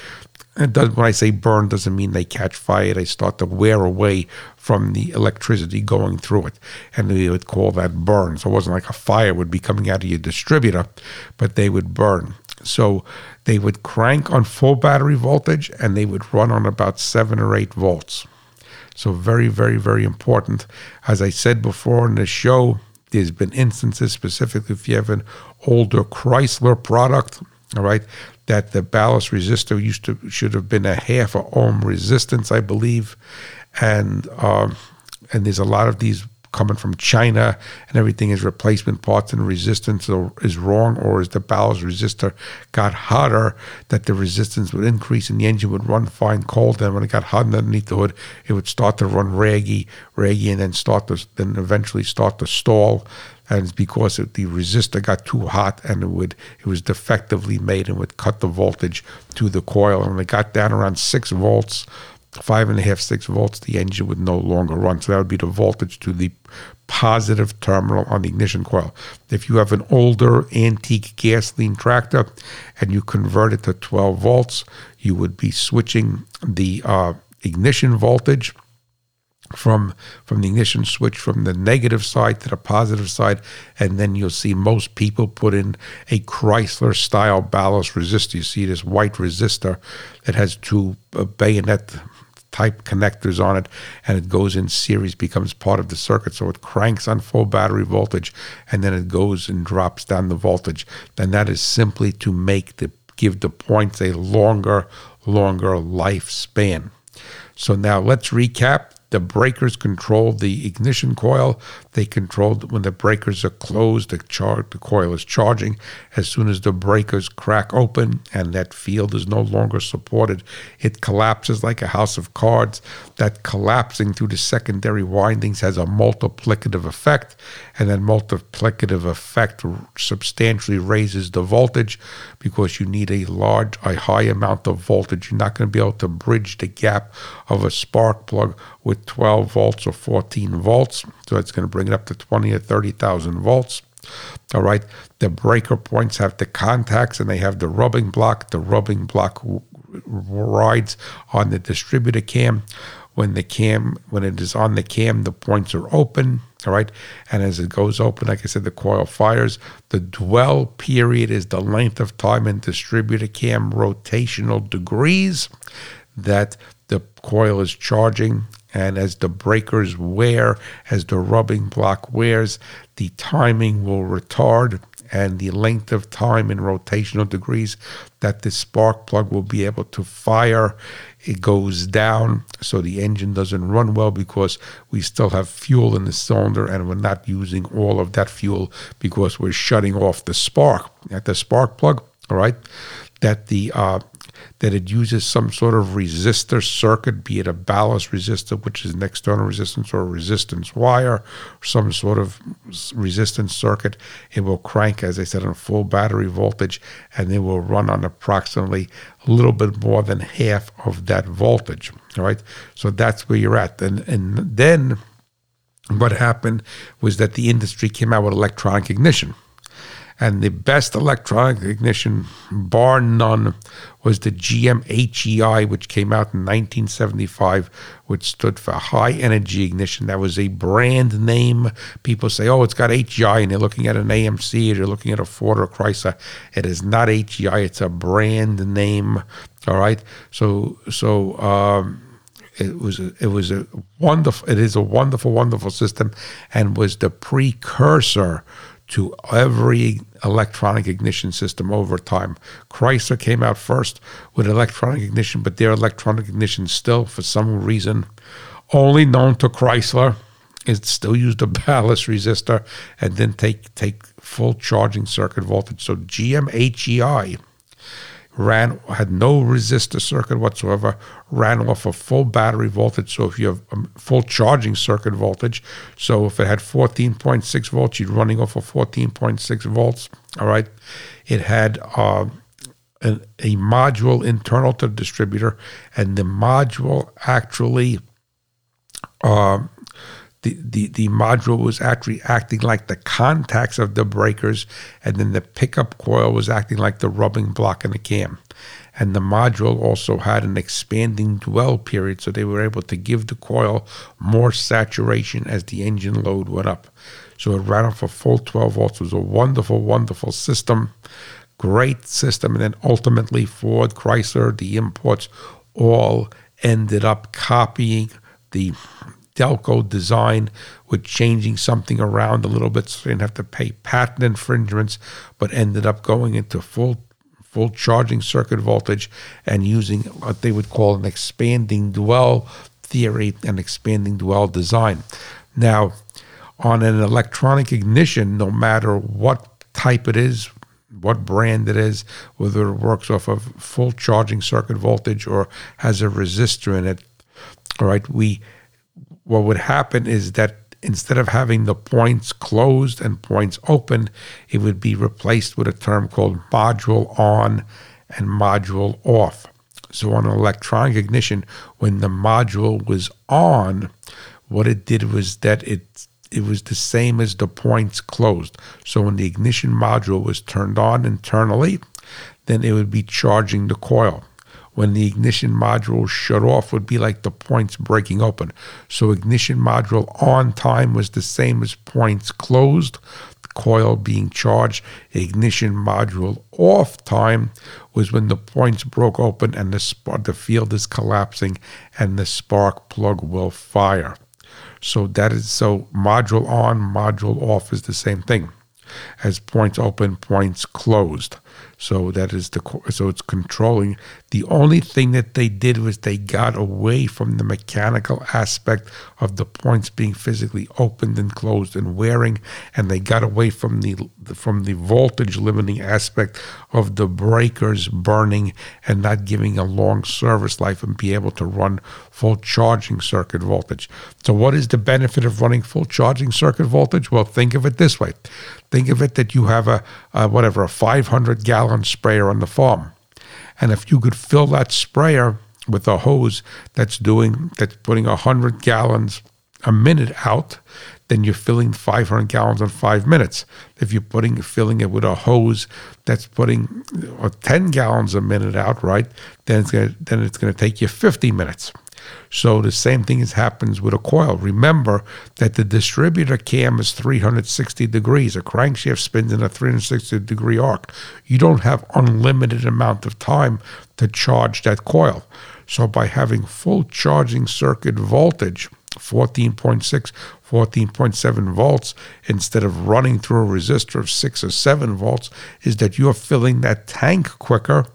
does, when I say burn, doesn't mean they catch fire. They start to wear away from the electricity going through it. And we would call that burn. So it wasn't like a fire would be coming out of your distributor, but they would burn. So they would crank on full battery voltage and they would run on about seven or eight volts. So, very, very, very important. As I said before in the show, there's been instances, specifically if you have an older Chrysler product, all right, that the ballast resistor used to should have been a half a ohm resistance, I believe, and um, and there's a lot of these coming from China and everything is replacement parts and resistance is wrong, or is the ballast resistor got hotter that the resistance would increase and the engine would run fine cold. And when it got hot underneath the hood, it would start to run raggy, raggy, and then start to then eventually start to stall. And it's because the resistor got too hot and it would it was defectively made and would cut the voltage to the coil. And when it got down around six volts, five and a half, six volts, the engine would no longer run. So that would be the voltage to the positive terminal on the ignition coil. If you have an older antique gasoline tractor and you convert it to 12 volts, you would be switching the uh, ignition voltage from from the ignition switch from the negative side to the positive side and then you'll see most people put in a Chrysler style ballast resistor you see this white resistor that has two uh, bayonet type connectors on it, and it goes in series, becomes part of the circuit. So it cranks on full battery voltage, and then it goes and drops down the voltage. And that is simply to make the give the points a longer, longer lifespan. So now let's recap. The breakers control the ignition coil. They control when the breakers are closed, the, char- the coil is charging. As soon as the breakers crack open and that field is no longer supported, it collapses like a house of cards. That collapsing through the secondary windings has a multiplicative effect, and that multiplicative effect substantially raises the voltage because you need a large, a high amount of voltage. You're not going to be able to bridge the gap of a spark plug with 12 volts or 14 volts. So it's going to bring it up to 20 or 30,000 volts. All right. The breaker points have the contacts and they have the rubbing block. The rubbing block rides on the distributor cam. When the cam, when it is on the cam, the points are open. All right. And as it goes open, like I said, the coil fires. The dwell period is the length of time in distributor cam rotational degrees that the coil is charging and as the breakers wear, as the rubbing block wears, the timing will retard and the length of time in rotational degrees that the spark plug will be able to fire it goes down so the engine doesn't run well because we still have fuel in the cylinder and we're not using all of that fuel because we're shutting off the spark. At the spark plug all right that the uh, that it uses some sort of resistor circuit, be it a ballast resistor, which is an external resistance, or a resistance wire, some sort of resistance circuit. It will crank, as I said, on full battery voltage, and it will run on approximately a little bit more than half of that voltage. All right, so that's where you're at, and and then what happened was that the industry came out with electronic ignition. And the best electronic ignition, bar none, was the GM HEI, which came out in 1975, which stood for High Energy Ignition. That was a brand name. People say, oh, it's got HEI, and they're looking at an AMC, or they're looking at a Ford or a Chrysler. It is not HEI, it's a brand name. All right. So, so, um, it was a, it was a wonderful it is a wonderful wonderful system and was the precursor to every electronic ignition system over time. Chrysler came out first with electronic ignition, but their electronic ignition still, for some reason, only known to Chrysler, it still used a ballast resistor and then take take full charging circuit voltage. So GMHEI ran had no resistor circuit whatsoever, ran off a full battery voltage. So if you have a full charging circuit voltage, so if it had 14.6 volts, you're running off of 14.6 volts. All right, it had uh, an, a module internal to the distributor, and the module actually. Uh, the, the, the module was actually acting like the contacts of the breakers, and then the pickup coil was acting like the rubbing block in the cam. And the module also had an expanding dwell period, so they were able to give the coil more saturation as the engine load went up. So it ran off a full 12 volts. It was a wonderful, wonderful system, great system. And then ultimately, Ford, Chrysler, the imports all ended up copying the Delco design with changing something around a little bit so they didn't have to pay patent infringements, but ended up going into full full charging circuit voltage and using what they would call an expanding dwell theory and expanding dwell design. Now, on an electronic ignition, no matter what type it is, what brand it is, whether it works off of full charging circuit voltage or has a resistor in it, all right, we what would happen is that instead of having the points closed and points open, it would be replaced with a term called module on and module off. So on electronic ignition, when the module was on, what it did was that it it was the same as the points closed. So when the ignition module was turned on internally, then it would be charging the coil when the ignition module shut off would be like the points breaking open. So ignition module on time was the same as points closed. The coil being charged, ignition module off time was when the points broke open and the spark, the field is collapsing and the spark plug will fire. So that is so module on, module off is the same thing as points open, points closed. So that is the so it's controlling. The only thing that they did was they got away from the mechanical aspect of the points being physically opened and closed and wearing, and they got away from the from the voltage limiting aspect of the breakers burning and not giving a long service life and be able to run full charging circuit voltage. So what is the benefit of running full charging circuit voltage? Well, think of it this way. Think of it that you have a, a whatever a 500 gallon sprayer on the farm, and if you could fill that sprayer with a hose that's doing that's putting 100 gallons a minute out, then you're filling 500 gallons in five minutes. If you're putting filling it with a hose that's putting uh, 10 gallons a minute out, right? Then it's gonna then it's gonna take you 50 minutes. So the same thing happens with a coil. Remember that the distributor cam is 360 degrees. A crankshaft spins in a 360 degree arc. You don't have unlimited amount of time to charge that coil. So by having full charging circuit voltage, 14.6, 14.7 volts instead of running through a resistor of 6 or 7 volts is that you're filling that tank quicker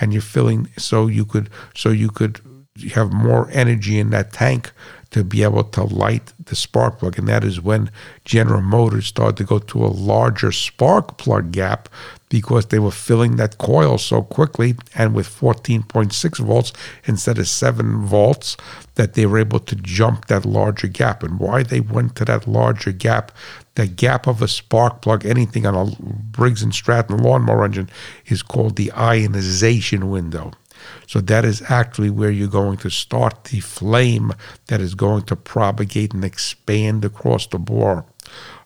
and you're filling so you could so you could you have more energy in that tank to be able to light the spark plug. And that is when General Motors started to go to a larger spark plug gap because they were filling that coil so quickly and with 14.6 volts instead of 7 volts that they were able to jump that larger gap. And why they went to that larger gap, the gap of a spark plug, anything on a Briggs and Stratton lawnmower engine, is called the ionization window. So that is actually where you're going to start the flame that is going to propagate and expand across the bore.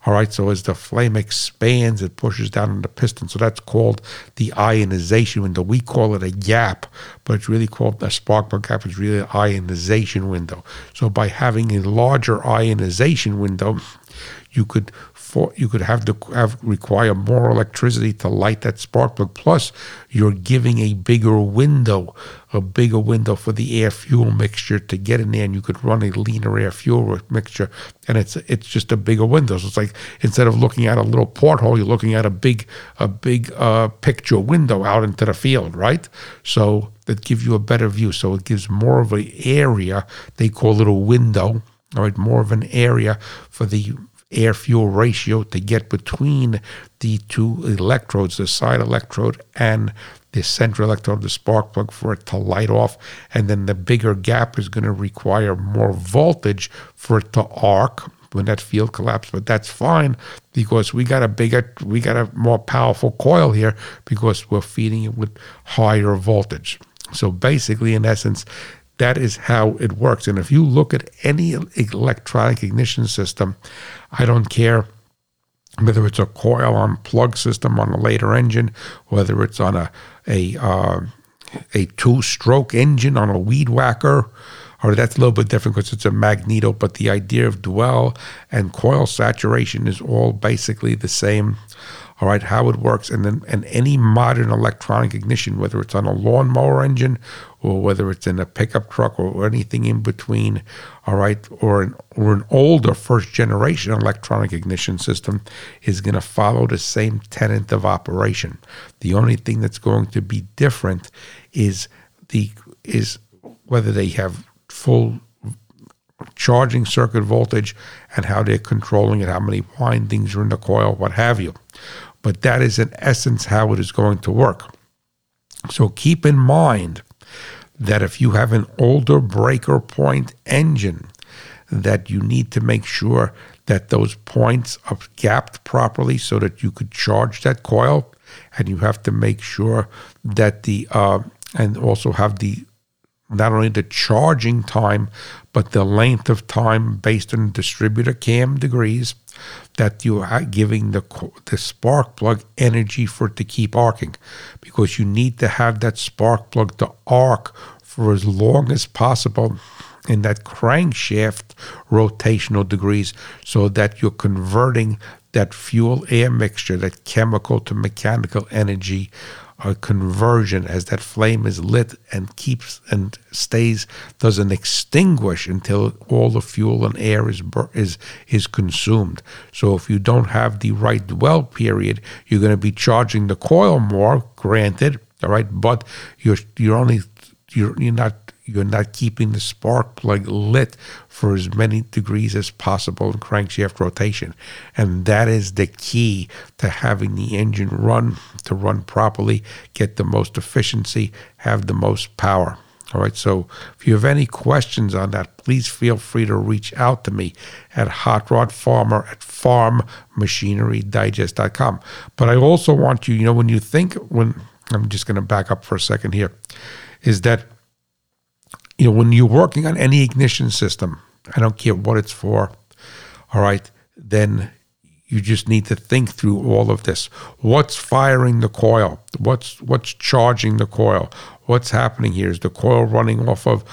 All right, so as the flame expands, it pushes down on the piston. So that's called the ionization window. We call it a gap, but it's really called a spark plug gap. It's really an ionization window. So by having a larger ionization window, you could for you could have to have require more electricity to light that spark plug. Plus, you're giving a bigger window, a bigger window for the air fuel mixture to get in there, and you could run a leaner air fuel mixture, and it's it's just a bigger window. So it's like instead of looking at a little porthole, you're looking at a big a big uh, picture window out into the field, right? So that gives you a better view. So it gives more of an area. They call it a window. All right, more of an area for the air fuel ratio to get between the two electrodes, the side electrode and the central electrode, the spark plug for it to light off. And then the bigger gap is going to require more voltage for it to arc when that field collapses. But that's fine because we got a bigger, we got a more powerful coil here because we're feeding it with higher voltage. So basically, in essence, that is how it works. And if you look at any electronic ignition system, I don't care whether it's a coil on plug system on a later engine, whether it's on a a uh, a two stroke engine on a weed whacker, or that's a little bit different because it's a magneto. But the idea of dwell and coil saturation is all basically the same all right, how it works, and then and any modern electronic ignition, whether it's on a lawnmower engine or whether it's in a pickup truck or, anything in between, all right, or an or an older first generation electronic ignition system is going to follow the same tenet of operation. The only thing that's going to be different is the is whether they have full charging circuit voltage and how they're controlling it, how many windings are in the coil, what have you but that is in essence how it is going to work. So keep in mind that if you have an older breaker point engine, that you need to make sure that those points are gapped properly so that you could charge that coil, and you have to make sure that the uh, and also have the not only the charging time but the length of time based on distributor cam degrees that you are giving the the spark plug energy for it to keep arcing. Because you need to have that spark plug to arc for as long as possible in that crankshaft rotational degrees so that you're converting that fuel air mixture, that chemical to mechanical energy uh, conversion as that flame is lit and keeps and stays doesn't extinguish until all the fuel and air is is is consumed. So if you don't have the right dwell period, you're going to be charging the coil more. Granted, all right, but you're you're only you're you're not you're not keeping the spark plug lit for as many degrees as possible in crankshaft rotation. And that is the key to having the engine run, to run properly, get the most efficiency, have the most power. All right, so if you have any questions on that, please feel free to reach out to me at Hot Rod Farmer at farmmachinerydigest.com. But I also want you, you know, when you think, when I'm just going to back up for a second here, is that you know, when you're working on any ignition system, I don't care what it's for, all right, then you just need to think through all of this. What's firing the coil? What's what's charging the coil? What's happening here? Is the coil running off of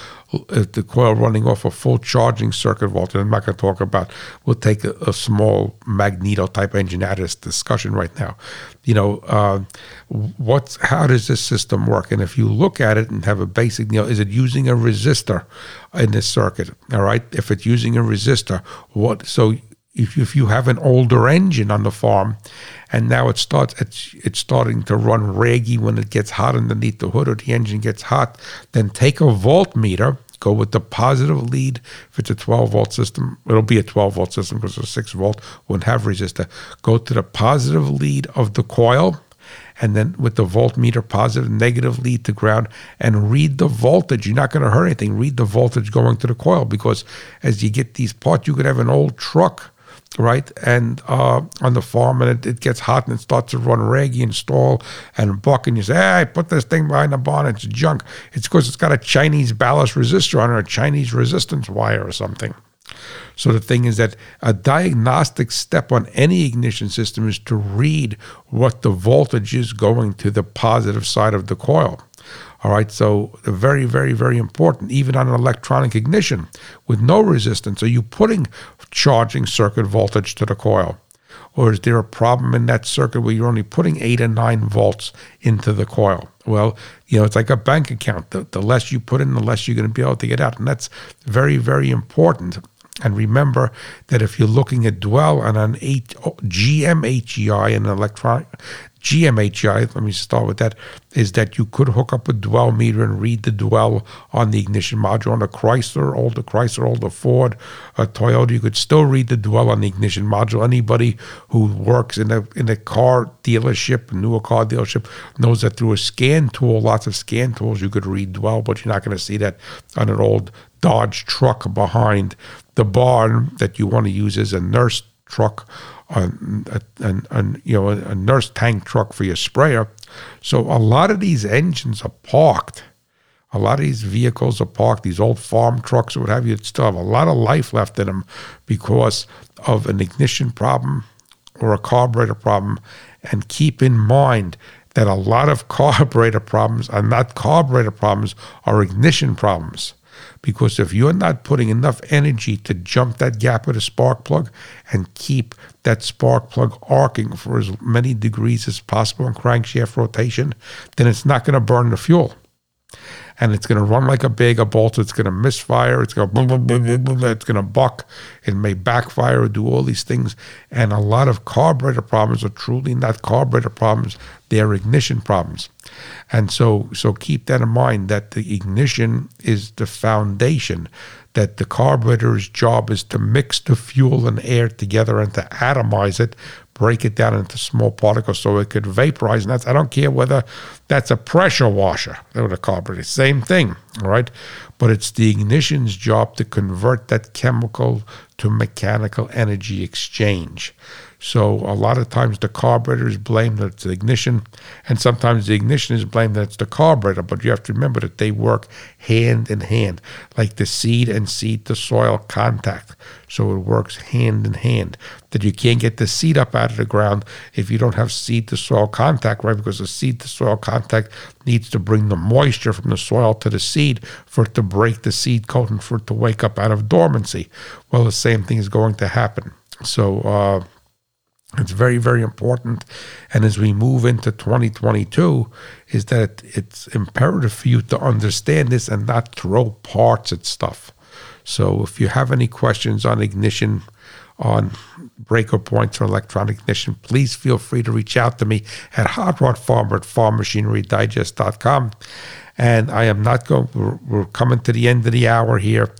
the coil running off a full charging circuit voltage? I'm not going to talk about. We'll take a, a, small magneto type engine out of this discussion right now. You know, uh, what's how does this system work? And if you look at it and have a basic, you know, is it using a resistor in this circuit? All right, if it's using a resistor, what? So if if you have an older engine on the farm and now it starts it's it's starting to run raggy when it gets hot underneath the hood or the engine gets hot then take a voltmeter go with the positive lead. If it's a 12 volt system it'll be a 12 volt system because a 6 volt won't have resistor. Go to the positive lead of the coil and then with the voltmeter positive negative lead to ground and read the voltage. You're not going to hurt anything. Read the voltage going to the coil because as you get these parts you could have an old truck right? And uh, on the farm, and it, it, gets hot and it starts to run raggy and stall and buck, and you say, "Hey, I put this thing behind the barn. It's junk." It's because it's got a Chinese ballast resistor on it, or a Chinese resistance wire or something. So the thing is that a diagnostic step on any ignition system is to read what the voltage is going to the positive side of the coil. All right, so very, very, very important, even on an electronic ignition with no resistance. Are you putting charging circuit voltage to the coil? Or is there a problem in that circuit where you're only putting eight or nine volts into the coil? Well, you know, it's like a bank account. The, the less you put in, the less you're going to be able to get out. And that's very, very important. And remember that if you're looking at dwell on an eight, GMHEI, an electronic GMHI, let me start with that, is that you could hook up a dwell meter and read the dwell on the ignition module on a Chrysler, older Chrysler, older Ford, a Toyota. You could still read the dwell on the ignition module. Anybody who works in a in a car dealership, newer car dealership, knows that through a scan tool, lots of scan tools, you could read dwell, but you're not going to see that on an old Dodge truck behind the barn that you want to use as a nurse truck a, you know a nurse tank truck for your sprayer. So a lot of these engines are parked. A lot of these vehicles are parked. These old farm trucks or what have you still have a lot of life left in them because of an ignition problem or a carburetor problem. And keep in mind that a lot of carburetor problems are not carburetor problems, are ignition problems. Because if you're not putting enough energy to jump that gap with a spark plug and keep that spark plug arcing for as many degrees as possible in crankshaft rotation, then it's not going to burn the fuel and it's going to run like a bag of bolts. It's going to misfire. It's going to boom, boom, boom, boom, boom. It's going to buck. It may backfire or do all these things. And a lot of carburetor problems are truly not carburetor problems; they're ignition problems. And so, so keep that in mind. That the ignition is the foundation. That the carburetor's job is to mix the fuel and air together and to atomize it break it down into small particles so it could vaporize. And that's, I don't care whether that's a pressure washer or a carburetor, same thing, all right? But it's the ignition's job to convert that chemical to mechanical energy exchange. So a lot of times the carburetor is blamed that it's the ignition, and sometimes the ignition is blamed that it's the carburetor. But you have to remember that they work hand in hand, like the seed and seed to soil contact. So it works hand in hand. That you can't get the seed up out of the ground if you don't have seed to soil contact, right? Because the seed to soil contact needs to bring the moisture from the soil to the seed for it to break the seed coat and for it to wake up out of dormancy. Well, the same thing is going to happen. So, uh, It's very, very important. And as we move into 2022, is that it's imperative for you to understand this and not throw parts at stuff. So if you have any questions on ignition, on breaker points or electronic ignition, please feel free to reach out to me at Hot Rod Farmer at farmmachinerydigest.com. And I am not going, we're, we're coming to the end of the hour here.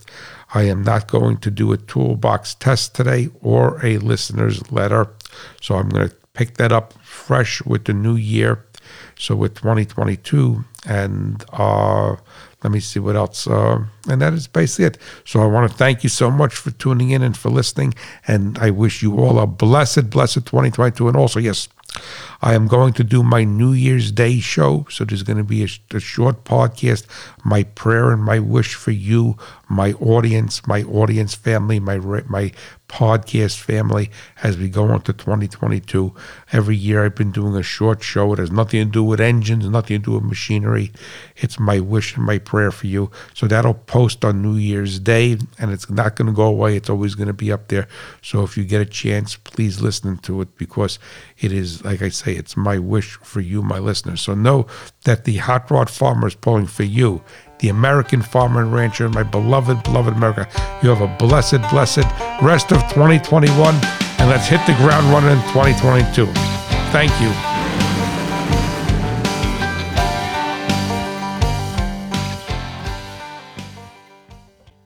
I am not going to do a toolbox test today or a listener's letter. So I'm going to pick that up fresh with the new year. So with 2022, and uh, let me see what else. Uh, and that is basically it. So I want to thank you so much for tuning in and for listening. And I wish you all a blessed, blessed 2022. And also, yes, I am going to do my New Year's Day show. So there's going to be a, a, short podcast. My prayer and my wish for you, my audience, my audience family, my my podcast family as we go into 2022. Every year I've been doing a short show. It has nothing to do with engines, nothing to do with machinery. It's my wish and my prayer for you. So that'll post on New Year's Day and it's not going to go away. It's always going to be up there. So if you get a chance, please listen to it because it is, like I say, it's my wish for you, my listeners. So know that the Hot Rod Farmer is pulling for you the American farmer and rancher, my beloved, beloved America. You have a blessed, blessed rest of 2021, and let's hit the ground running in 2022. Thank you.